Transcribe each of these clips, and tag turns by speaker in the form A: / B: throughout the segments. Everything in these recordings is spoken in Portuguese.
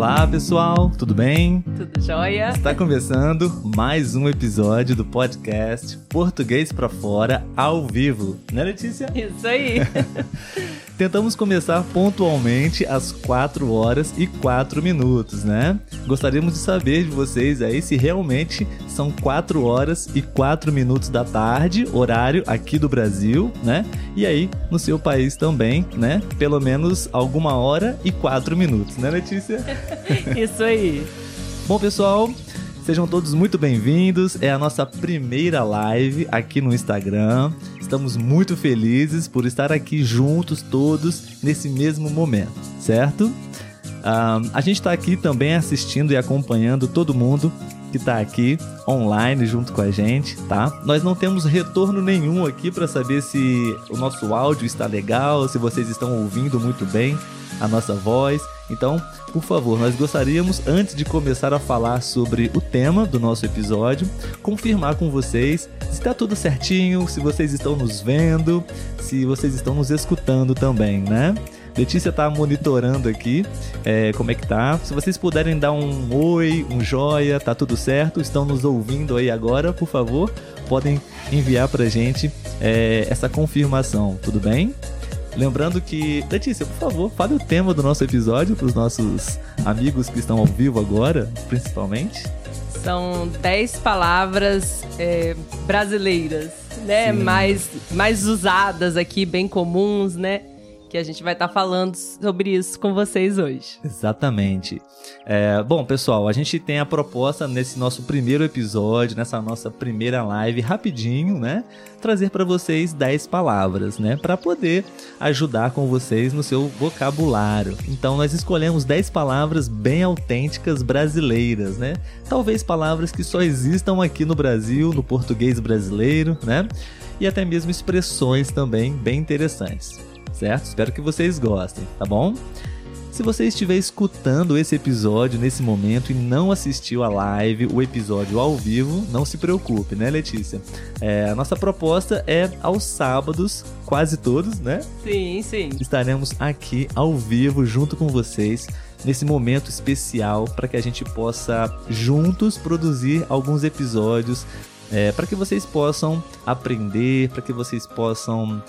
A: Olá, pessoal, tudo bem?
B: Tudo jóia?
A: Está começando mais um episódio do podcast Português para Fora ao vivo, né, Letícia?
B: Isso aí.
A: Tentamos começar pontualmente às 4 horas e 4 minutos, né? Gostaríamos de saber de vocês aí se realmente são 4 horas e 4 minutos da tarde, horário aqui do Brasil, né? E aí no seu país também, né? Pelo menos alguma hora e 4 minutos, né, Letícia?
B: Isso aí.
A: Bom, pessoal, Sejam todos muito bem-vindos. É a nossa primeira live aqui no Instagram. Estamos muito felizes por estar aqui juntos todos nesse mesmo momento, certo? Um, a gente está aqui também assistindo e acompanhando todo mundo que está aqui online junto com a gente, tá? Nós não temos retorno nenhum aqui para saber se o nosso áudio está legal, se vocês estão ouvindo muito bem a nossa voz. Então, por favor, nós gostaríamos, antes de começar a falar sobre o tema do nosso episódio, confirmar com vocês se está tudo certinho, se vocês estão nos vendo, se vocês estão nos escutando também, né? Letícia tá monitorando aqui é, como é que tá. Se vocês puderem dar um oi, um joia, tá tudo certo? Estão nos ouvindo aí agora, por favor, podem enviar pra gente é, essa confirmação, tudo bem? Lembrando que, Letícia, por favor, fale o tema do nosso episódio para os nossos amigos que estão ao vivo agora, principalmente.
B: São 10 palavras é, brasileiras, né? Mais, mais usadas aqui, bem comuns, né? Que a gente vai estar tá falando sobre isso com vocês hoje.
A: Exatamente. É, bom, pessoal, a gente tem a proposta nesse nosso primeiro episódio, nessa nossa primeira live, rapidinho, né? Trazer para vocês 10 palavras, né? Para poder ajudar com vocês no seu vocabulário. Então, nós escolhemos 10 palavras bem autênticas brasileiras, né? Talvez palavras que só existam aqui no Brasil, no português brasileiro, né? E até mesmo expressões também bem interessantes certo? Espero que vocês gostem, tá bom? Se você estiver escutando esse episódio nesse momento e não assistiu a live, o episódio ao vivo, não se preocupe, né, Letícia? É, a nossa proposta é aos sábados, quase todos, né?
B: Sim, sim.
A: Estaremos aqui ao vivo junto com vocês nesse momento especial para que a gente possa juntos produzir alguns episódios é, para que vocês possam aprender, para que vocês possam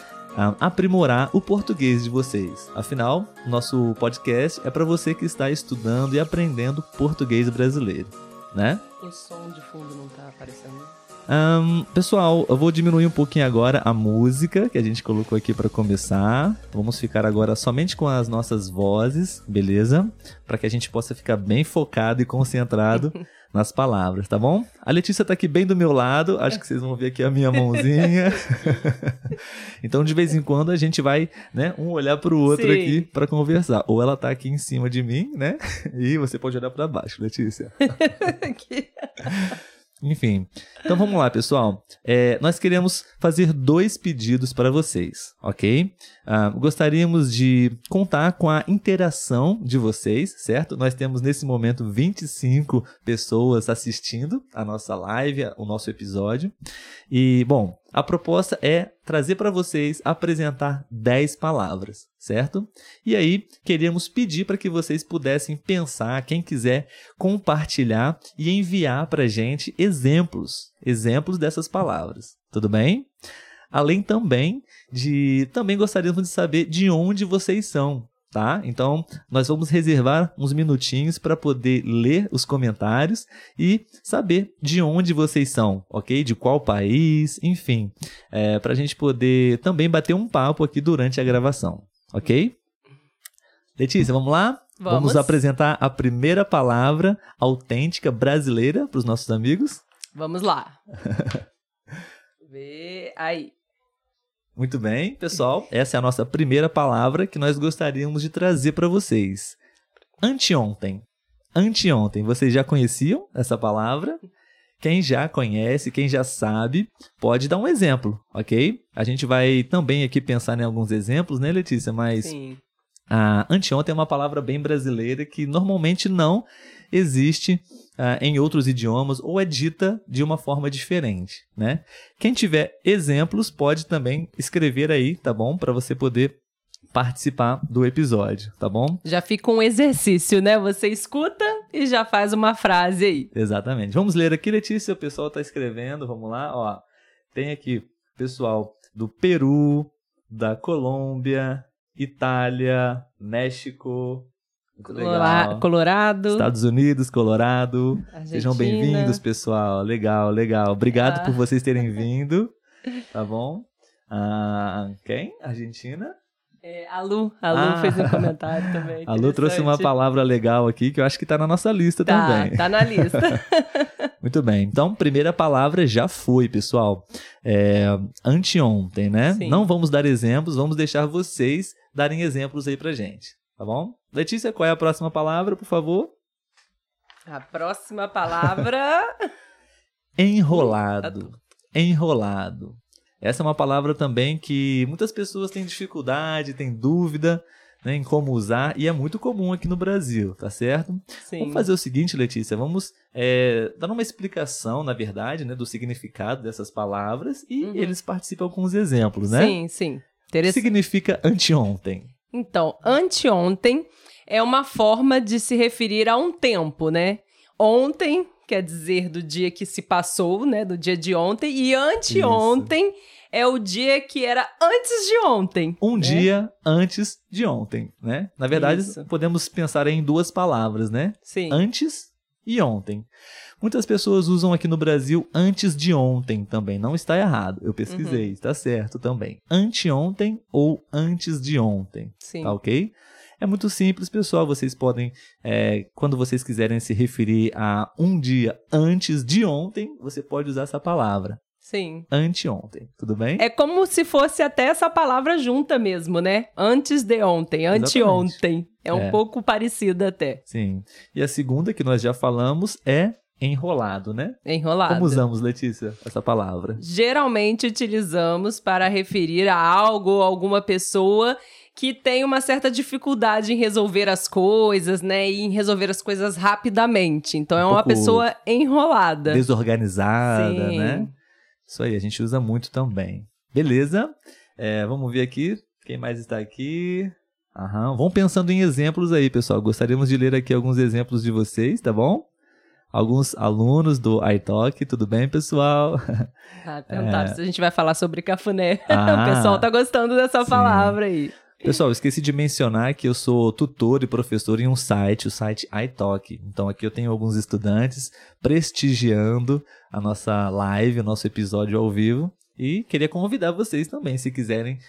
A: aprimorar o português de vocês. Afinal, nosso podcast é para você que está estudando e aprendendo português brasileiro, né?
B: O som de fundo não está aparecendo.
A: Um, pessoal, eu vou diminuir um pouquinho agora a música que a gente colocou aqui para começar. Vamos ficar agora somente com as nossas vozes, beleza? Para que a gente possa ficar bem focado e concentrado nas palavras, tá bom? A Letícia tá aqui bem do meu lado, acho que vocês vão ver aqui a minha mãozinha. então, de vez em quando, a gente vai, né, um olhar pro outro Sim. aqui para conversar. Ou ela tá aqui em cima de mim, né? E você pode olhar para baixo, Letícia. Enfim, então vamos lá, pessoal. É, nós queremos fazer dois pedidos para vocês, ok? Ah, gostaríamos de contar com a interação de vocês, certo? Nós temos nesse momento 25 pessoas assistindo a nossa live, o nosso episódio. E, bom, a proposta é trazer para vocês apresentar 10 palavras, certo? E aí, queríamos pedir para que vocês pudessem pensar, quem quiser compartilhar e enviar para a gente exemplos, exemplos dessas palavras. Tudo bem? Além também de também gostaríamos de saber de onde vocês são, tá? Então, nós vamos reservar uns minutinhos para poder ler os comentários e saber de onde vocês são, ok? De qual país, enfim, é, para a gente poder também bater um papo aqui durante a gravação, ok? Letícia, vamos lá?
B: Vamos,
A: vamos apresentar a primeira palavra autêntica brasileira para os nossos amigos?
B: Vamos lá. Vê aí.
A: Muito bem, pessoal. Essa é a nossa primeira palavra que nós gostaríamos de trazer para vocês. Anteontem. Anteontem. Vocês já conheciam essa palavra? Quem já conhece, quem já sabe, pode dar um exemplo, ok? A gente vai também aqui pensar em alguns exemplos, né, Letícia? Mas
B: Sim.
A: a anteontem é uma palavra bem brasileira que normalmente não existe uh, em outros idiomas ou é dita de uma forma diferente, né? Quem tiver exemplos pode também escrever aí, tá bom? Para você poder participar do episódio, tá bom?
B: Já fica um exercício, né? Você escuta e já faz uma frase aí.
A: Exatamente. Vamos ler aqui, Letícia. O pessoal está escrevendo. Vamos lá. Ó, tem aqui pessoal do Peru, da Colômbia, Itália, México. Legal.
B: Colorado.
A: Estados Unidos, Colorado.
B: Argentina.
A: Sejam bem-vindos, pessoal. Legal, legal. Obrigado
B: Ah.
A: por vocês terem vindo. Tá bom? Ah, quem? Argentina?
B: É, a Lu, a Lu
A: Ah.
B: fez um comentário também.
A: A Lu trouxe uma palavra legal aqui que eu acho que tá na nossa lista
B: Tá,
A: também.
B: tá na lista.
A: Muito bem. Então, primeira palavra já foi, pessoal. É, anteontem, né?
B: Sim.
A: Não vamos dar exemplos, vamos deixar vocês darem exemplos aí pra gente. Tá bom? Letícia, qual é a próxima palavra, por favor?
B: A próxima palavra.
A: Enrolado. Enrolado. Essa é uma palavra também que muitas pessoas têm dificuldade, têm dúvida né, em como usar e é muito comum aqui no Brasil, tá certo?
B: Sim.
A: Vamos fazer o seguinte, Letícia, vamos é, dar uma explicação, na verdade, né, do significado dessas palavras e
B: Uhum.
A: eles participam com os exemplos, né?
B: Sim, sim.
A: O que significa anteontem?
B: Então, anteontem é uma forma de se referir a um tempo, né? Ontem quer dizer do dia que se passou, né? Do dia de ontem. E anteontem é o dia que era antes de ontem.
A: Um
B: né?
A: dia antes de ontem, né? Na verdade,
B: Isso.
A: podemos pensar em duas palavras, né?
B: Sim.
A: antes e ontem. Muitas pessoas usam aqui no Brasil antes de ontem também. Não está errado. Eu pesquisei,
B: Uhum.
A: está certo também. Anteontem ou antes de ontem.
B: Sim.
A: Tá ok? É muito simples, pessoal. Vocês podem, é, quando vocês quiserem se referir a um dia antes de ontem, você pode usar essa palavra.
B: Sim.
A: Anteontem. Tudo bem?
B: É como se fosse até essa palavra junta mesmo, né? Antes de ontem, anteontem. É um
A: É.
B: pouco parecida até.
A: Sim. E a segunda, que nós já falamos, é enrolado, né?
B: Enrolado.
A: Como usamos, Letícia, essa palavra?
B: geralmente utilizamos para referir a algo ou alguma pessoa que tem uma certa dificuldade em resolver as coisas, né? E em resolver as coisas rapidamente. Então é
A: Um
B: uma
A: pouco
B: pessoa enrolada.
A: desorganizada,
B: Sim.
A: né? Isso aí, a gente usa muito também. Beleza? É, vamos ver aqui. Quem mais está aqui? Aham. Vão pensando em exemplos aí, pessoal. Gostaríamos de ler aqui alguns exemplos de vocês, tá bom? Alguns alunos do iTalk, tudo bem, pessoal?
B: Ah, perguntaram
A: É.
B: se a gente vai falar sobre cafuné.
A: Ah,
B: o pessoal tá gostando dessa
A: sim.
B: palavra aí.
A: Pessoal, esqueci de mencionar que eu sou tutor e professor em um site, o site iTalk. Então aqui eu tenho alguns estudantes prestigiando a nossa live, o nosso episódio ao vivo. E queria convidar vocês também, se quiserem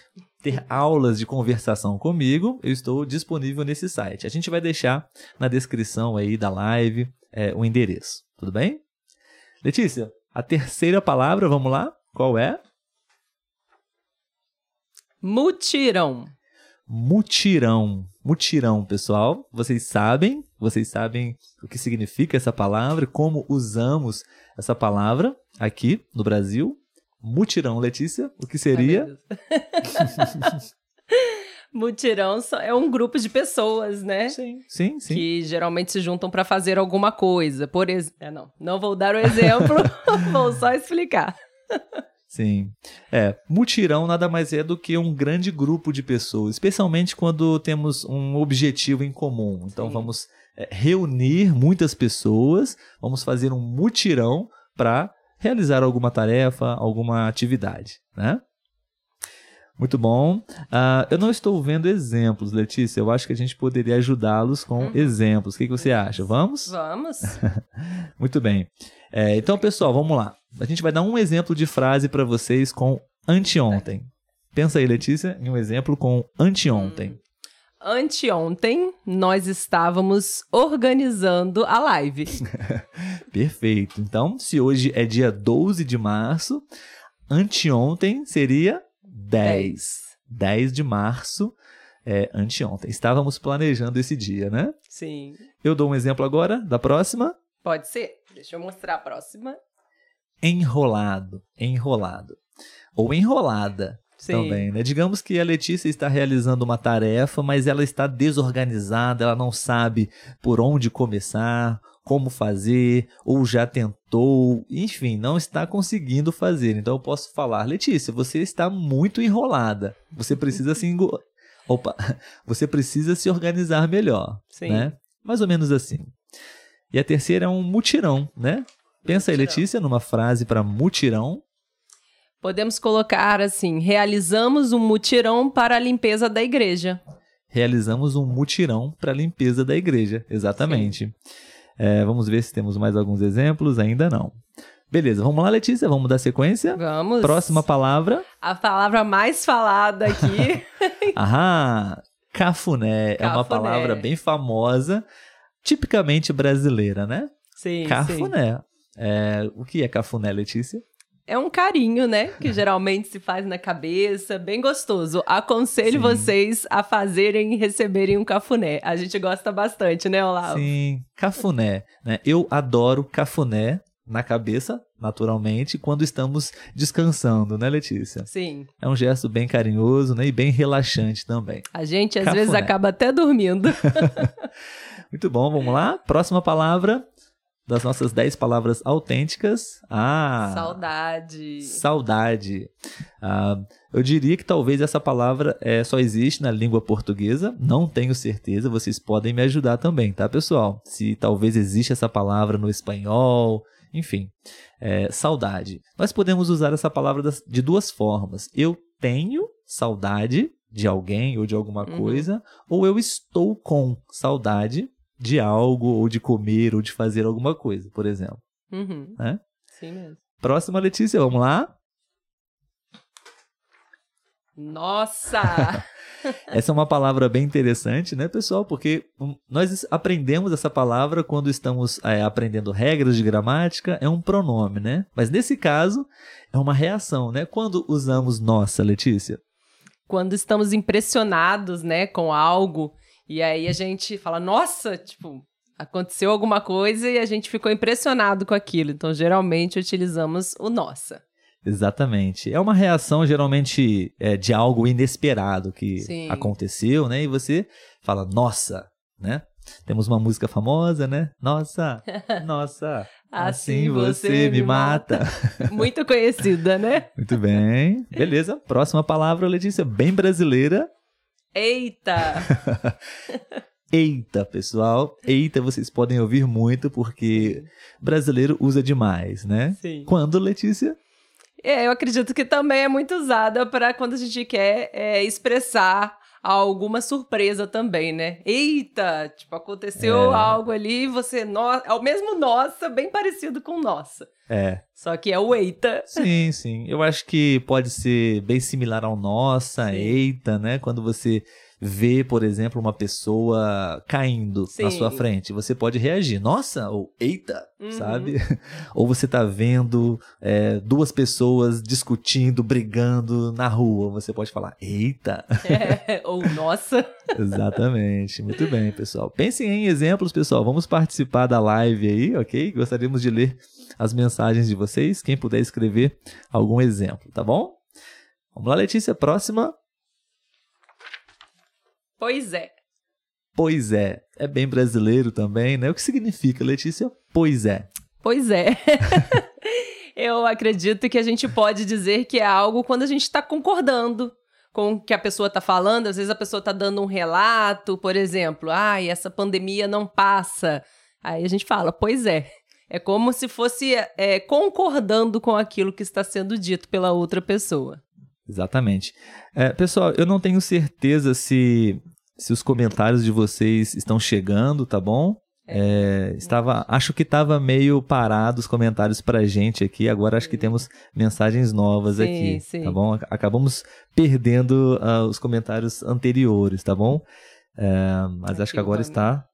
A: ter aulas de conversação comigo, eu estou disponível nesse site. A gente vai deixar na descrição aí da live é, o endereço, tudo bem? Letícia, a terceira palavra, vamos lá? Qual é?
B: Mutirão.
A: Mutirão. Mutirão, pessoal. Vocês sabem? Vocês sabem o que significa essa palavra? Como usamos essa palavra aqui no Brasil? Mutirão, Letícia, o que seria?
B: Mutirão é um grupo de pessoas, né?
A: sim, sim, sim.
B: que geralmente se juntam para fazer alguma coisa. Por exemplo, é, não, não vou dar o exemplo, vou só explicar.
A: Sim. É, mutirão nada mais é do que um grande grupo de pessoas, especialmente quando temos um objetivo em comum. Então
B: Sim.
A: vamos é, reunir muitas pessoas, vamos fazer um mutirão para realizar alguma tarefa, alguma atividade, né? Muito bom. Ah, eu não estou vendo exemplos, Letícia. Eu acho que a gente poderia ajudá-los com
B: Uhum.
A: exemplos. O que, que você acha? Vamos?
B: Vamos.
A: Muito bem. É, então, pessoal, vamos lá. A gente vai dar um exemplo de frase para vocês com anteontem. Pensa aí, Letícia, em um exemplo com anteontem.
B: Anteontem, nós estávamos organizando a live.
A: Perfeito. Então, se hoje é dia 12 de março, anteontem seria 10. 10 de março é anteontem. Estávamos planejando esse dia, né?
B: Sim.
A: Eu dou um exemplo agora da próxima.
B: Pode ser? Deixa eu mostrar a próxima.
A: Enrolado. Enrolado. Ou enrolada.
B: Sim.
A: também, né? Digamos que a Letícia está realizando uma tarefa, mas ela está desorganizada, ela não sabe por onde começar, como fazer, ou já tentou, enfim, não está conseguindo fazer. Então eu posso falar, Letícia, você está muito enrolada. Você precisa se engo- Opa, você precisa se organizar melhor,
B: Sim.
A: né? Mais ou menos assim. E a terceira é um mutirão, né? Pensa aí. Letícia, numa frase para mutirão.
B: Podemos colocar assim: realizamos um mutirão para a limpeza da igreja.
A: Realizamos um mutirão para a limpeza da igreja. Exatamente. É, vamos ver se temos mais alguns exemplos. Ainda não. Beleza, vamos lá, Letícia, vamos dar sequência.
B: Vamos.
A: Próxima palavra.
B: A palavra mais falada aqui.
A: Aham, cafuné. É uma
B: Cafuné.
A: palavra bem famosa, tipicamente brasileira, né?
B: sim, sim.
A: É, o que é cafuné, Letícia?
B: É um carinho, né? Que geralmente se faz na cabeça, bem gostoso. Aconselho
A: Sim.
B: vocês a fazerem e receberem um cafuné. A gente gosta bastante, né, Olavo?
A: Sim, cafuné. Né? Eu adoro cafuné na cabeça, naturalmente, quando estamos descansando, né, Letícia?
B: Sim.
A: É um gesto bem carinhoso né, e bem relaxante também.
B: A gente às
A: Cafuné.
B: vezes acaba até dormindo.
A: Muito bom, vamos lá. Próxima palavra das nossas 10 palavras autênticas. Ah,
B: Saudade.
A: Saudade. Ah, eu diria que talvez essa palavra é, só existe na língua portuguesa. Não tenho certeza. Vocês podem me ajudar também, tá, pessoal? Se talvez existe essa palavra no espanhol, enfim. É, saudade. Nós podemos usar essa palavra de duas formas. Eu tenho saudade de alguém ou de alguma
B: Uhum.
A: coisa, ou eu estou com saudade de algo, ou de comer, ou de fazer alguma coisa, por exemplo.
B: Uhum.
A: É?
B: Sim mesmo.
A: Próxima, Letícia, vamos lá?
B: Nossa!
A: Essa é uma palavra bem interessante, né, pessoal? Porque nós aprendemos essa palavra quando estamos é, aprendendo regras de gramática, é um pronome, né? Mas nesse caso, é uma reação, né? Quando usamos nossa, Letícia?
B: Quando estamos impressionados, né, com algo, e aí a gente fala, nossa, tipo, aconteceu alguma coisa e a gente ficou impressionado com aquilo. Então, geralmente utilizamos o nossa.
A: Exatamente. É uma reação geralmente é, de algo inesperado que
B: Sim.
A: aconteceu, né? E você fala, nossa, né? Temos uma música famosa, né? Nossa, nossa, assim, você, me mata.
B: Muito conhecida, né?
A: Muito bem. Beleza. Próxima palavra, Letícia, bem brasileira.
B: Eita!
A: Eita, pessoal. Eita, vocês podem ouvir muito porque brasileiro usa demais, né?
B: Sim.
A: Quando, Letícia?
B: É, eu acredito que também é muito usada para quando a gente quer é, expressar alguma surpresa também, né? Eita, tipo, aconteceu
A: É.
B: algo ali, você, no... é o mesmo nossa, bem parecido com nossa.
A: É.
B: Só que é o eita.
A: Sim, sim. Eu acho que pode ser bem similar ao nossa,
B: Sim.
A: eita, né? Quando você vê, por exemplo, uma pessoa caindo na
B: Sim.
A: sua frente, você pode reagir, nossa, ou eita,
B: Uhum.
A: sabe? ou você tá vendo é, duas pessoas discutindo, brigando na rua, você pode falar, eita.
B: É, ou nossa.
A: Exatamente. Muito bem, pessoal. Pensem em exemplos, pessoal. Vamos participar da live aí, ok? Gostaríamos de ler as mensagens de vocês. Quem puder escrever algum exemplo, tá bom? Vamos lá, Letícia. Próxima.
B: Pois é.
A: Pois é. É bem brasileiro também, né? O que significa, Letícia? Pois é.
B: Pois é. Eu acredito que a gente pode dizer que é algo quando a gente está concordando com o que a pessoa está falando. Às vezes a pessoa está dando um relato, por exemplo, ai, essa pandemia não passa. Aí a gente fala, pois é. É como se fosse é, concordando com aquilo que está sendo dito pela outra pessoa.
A: Exatamente. É, pessoal, eu não tenho certeza se, se os comentários de vocês estão chegando, tá bom? É, estava, acho que estava meio parado os comentários pra gente aqui. Agora acho que temos mensagens novas
B: Sim,
A: aqui,
B: sim.
A: tá bom? Acabamos perdendo ah, os comentários anteriores, tá bom? É, mas acho que agora está,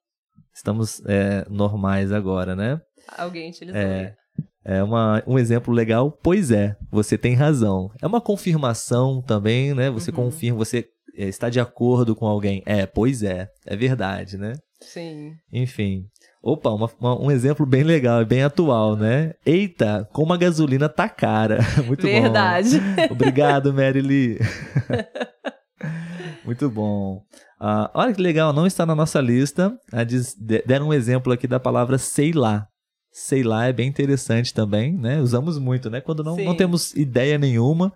A: estamos é, normais agora, né?
B: Alguém utilizou.
A: É, é uma, um exemplo legal. Pois é, você tem razão. É uma confirmação também, né? Você
B: Uhum.
A: confirma, você é, está de acordo com alguém. É, pois é, é verdade, né?
B: Sim.
A: Enfim. Opa, uma- uma- um exemplo bem legal e bem atual, né? Eita, como a gasolina tá cara. Muito
B: Verdade.
A: bom. Obrigado, Mary Lee. Muito bom. Ah, olha que legal, não está na nossa lista. Ah, diz- de- deram um exemplo aqui da palavra sei lá. Sei lá é bem interessante também, né? Usamos muito, né? Quando não,
B: Sim.
A: não temos ideia nenhuma,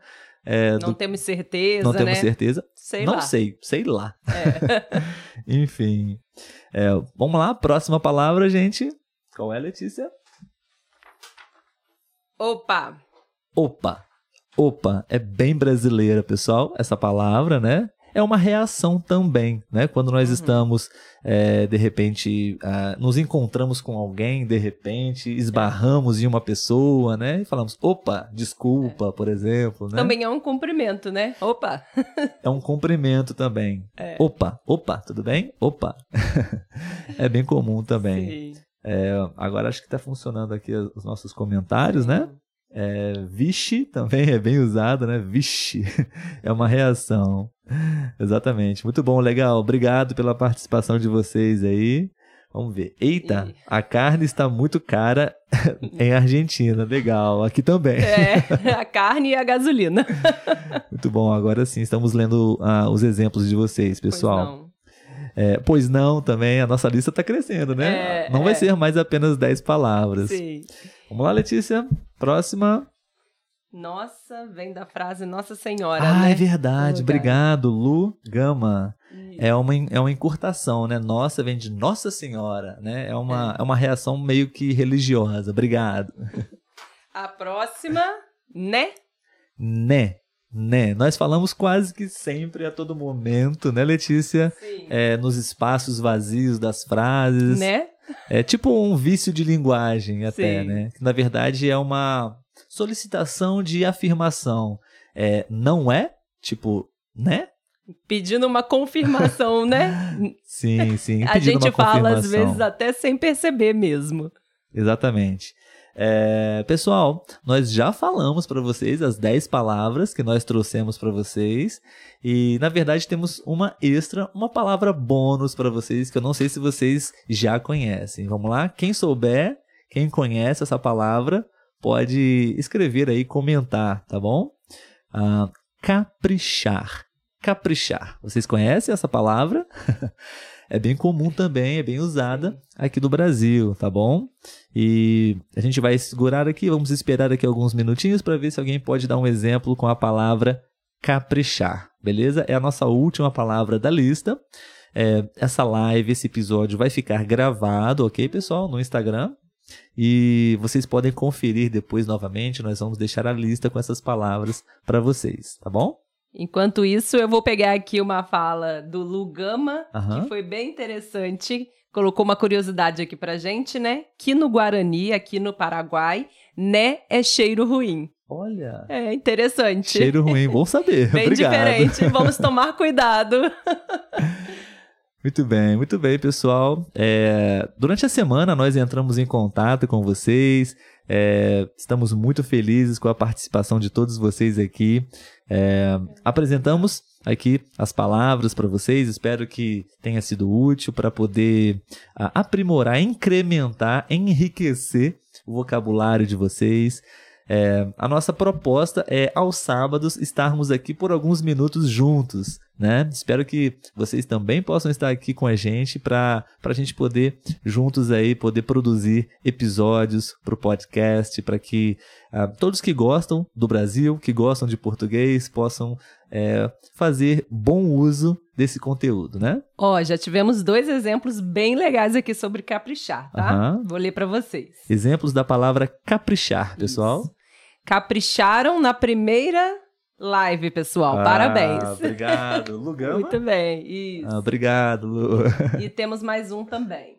A: É,
B: não
A: do-
B: temos certeza,
A: não
B: né?
A: temos certeza.
B: Sei
A: não
B: lá.
A: sei, sei lá.
B: É.
A: Enfim. É, vamos lá, próxima palavra, gente. Qual é, Letícia?
B: Opa!
A: Opa. Opa, é bem brasileira, pessoal, essa palavra, né? É uma reação também, né? Quando nós
B: Uhum.
A: estamos, é, de repente, ah, nos encontramos com alguém, de repente, esbarramos em uma pessoa, né? E falamos, opa, desculpa, por exemplo, né?
B: Também é um cumprimento, né? Opa!
A: É um cumprimento também.
B: É.
A: Opa, opa, tudo bem? Opa. é bem comum também.
B: Sim.
A: É, agora acho que está funcionando aqui os nossos comentários, né? É, vixe também é bem usado, né? Vixe é uma reação. Exatamente. Muito bom, legal. Obrigado pela participação de vocês aí. Vamos ver. Eita,
B: E-
A: a carne está muito cara em Argentina. Legal. Aqui também.
B: É, a carne e a gasolina.
A: Muito bom. Agora sim, estamos lendo ah, os exemplos de vocês,
B: Pois
A: pessoal.
B: não.
A: É, pois não, também a nossa lista está crescendo, né?
B: É,
A: não vai
B: é.
A: ser mais apenas 10 palavras.
B: Sim.
A: Vamos lá, Letícia. Próxima.
B: Nossa, vem da frase Nossa Senhora,
A: ah,
B: né?
A: é verdade. Obrigado, Lu Gama.
B: Isso.
A: É uma, é uma encurtação, né? Nossa vem de Nossa Senhora, né? É uma, é. uma reação meio que religiosa. Obrigado.
B: A próxima, né?
A: Né, né. Nós falamos quase que sempre, a todo momento, né, Letícia?
B: Sim.
A: É, nos espaços vazios das frases.
B: Né?
A: É tipo um vício de linguagem até,
B: Sim.
A: né? Que na verdade é uma solicitação de afirmação. É, não é? Tipo, né?
B: Pedindo uma confirmação, né?
A: Sim, sim.
B: A gente fala às vezes até sem perceber mesmo.
A: Exatamente. É, pessoal, nós já falamos para vocês as 10 palavras que nós trouxemos para vocês. E na verdade temos uma extra, uma palavra bônus para vocês que eu não sei se vocês já conhecem. Vamos lá? Quem souber, quem conhece essa palavra, pode escrever aí, comentar, tá bom? Ah, caprichar. Caprichar. Vocês conhecem essa palavra? é bem comum também, é bem usada aqui do Brasil, tá bom? E a gente vai segurar aqui, vamos esperar aqui alguns minutinhos para ver se alguém pode dar um exemplo com a palavra caprichar, beleza? É a nossa última palavra da lista. É, essa live, esse episódio vai ficar gravado, ok, pessoal, no Instagram. E vocês podem conferir depois novamente. Nós vamos deixar a lista com essas palavras para vocês, tá bom?
B: Enquanto isso, eu vou pegar aqui uma fala do Lugama,
A: Aham.
B: que foi bem interessante. Colocou uma curiosidade aqui pra gente, né? Que no Guarani, aqui no Paraguai, né é cheiro ruim.
A: Olha,
B: É interessante.
A: cheiro ruim, bom saber.
B: Bem
A: Obrigado.
B: diferente. Vamos tomar cuidado.
A: Muito bem, muito bem, pessoal. É, durante a semana nós entramos em contato com vocês. é, estamos muito felizes com a participação de todos vocês aqui. É, apresentamos aqui as palavras para vocês. Espero que tenha sido útil para poder ah, aprimorar, incrementar, enriquecer o vocabulário de vocês. É, a nossa proposta é, aos sábados, estarmos aqui por alguns minutos juntos, né? Espero que vocês também possam estar aqui com a gente para a gente poder, juntos aí, poder produzir episódios para o podcast, para que ah, todos que gostam do Brasil, que gostam de português, possam é, fazer bom uso desse conteúdo, né?
B: Ó, já tivemos dois exemplos bem legais aqui sobre caprichar, tá?
A: Aham.
B: Vou ler pra vocês.
A: Exemplos da palavra caprichar, pessoal.
B: Isso. Capricharam na primeira live, pessoal.
A: Ah,
B: Parabéns.
A: Obrigado, Lugama.
B: Muito bem. Isso.
A: Ah, obrigado, Lu.
B: E temos mais um também.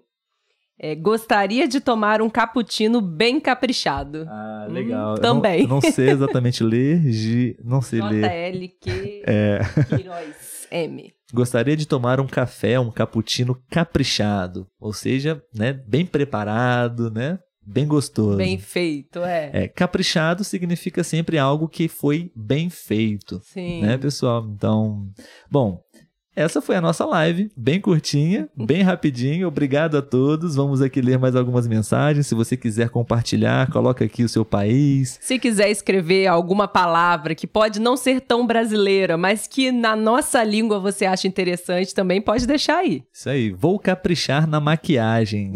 B: É, gostaria de tomar um cappuccino bem caprichado.
A: Ah,
B: Hum,
A: legal. Eu
B: também.
A: não, eu não sei exatamente ler, G, não sei ler.
B: JLQ
A: É,
B: Queiroz M.
A: gostaria de tomar um café, um cappuccino caprichado, ou seja, né, bem preparado, né, bem gostoso.
B: Bem feito, é.
A: É, caprichado significa sempre algo que foi bem feito,
B: Sim.
A: né, pessoal? Então, bom, essa foi a nossa live, bem curtinha, bem rapidinho. Obrigado a todos. Vamos aqui ler mais algumas mensagens. Se você quiser compartilhar, coloca aqui o seu país,
B: Se quiser escrever alguma palavra que pode não ser tão brasileira, mas que na nossa língua você acha interessante, também pode deixar aí.
A: Isso aí, vou caprichar na maquiagem.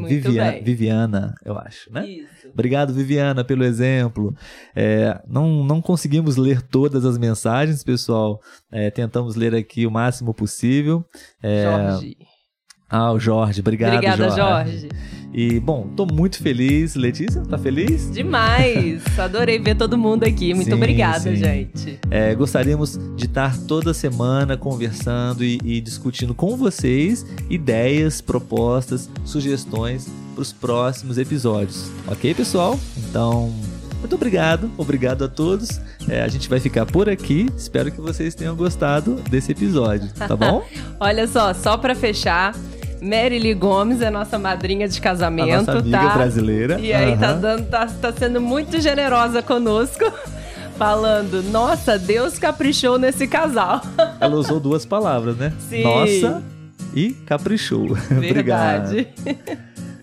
A: Viviana, eu acho, né?
B: Isso.
A: Obrigado, Viviana, pelo exemplo. É, não, não conseguimos ler todas as mensagens, pessoal. É, tentamos ler aqui o máximo possível. É,
B: Jorge.
A: Ah, o Jorge. Obrigado,
B: Obrigada,
A: Jorge.
B: Jorge.
A: E, bom, tô muito feliz. Letícia, tá feliz?
B: Demais! Adorei ver todo mundo aqui. Muito
A: Sim,
B: obrigada,
A: sim.
B: gente.
A: É, gostaríamos de estar toda semana conversando e, e discutindo com vocês ideias, propostas, sugestões para os próximos episódios. Ok, pessoal? Então, muito obrigado. Obrigado a todos. É, a gente vai ficar por aqui. Espero que vocês tenham gostado desse episódio, tá bom?
B: Olha só, só pra fechar, Mary Lee Gomes é nossa madrinha de
A: A
B: casamento,
A: nossa amiga
B: tá?
A: brasileira.
B: E aí tá
A: Aham.
B: dando, tá, tá sendo muito generosa conosco, falando, nossa, Deus caprichou nesse casal.
A: Ela usou duas palavras, né?
B: Sim.
A: Nossa e caprichou. obrigado.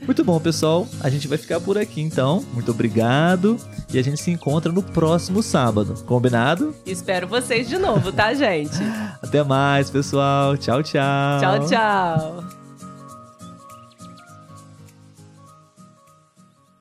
A: Muito bom, pessoal. A gente vai ficar por aqui então. Muito obrigado. E a gente se encontra no próximo sábado. Combinado?
B: Espero vocês de novo, tá, gente?
A: Até mais, pessoal. Tchau, tchau.
B: Tchau, tchau.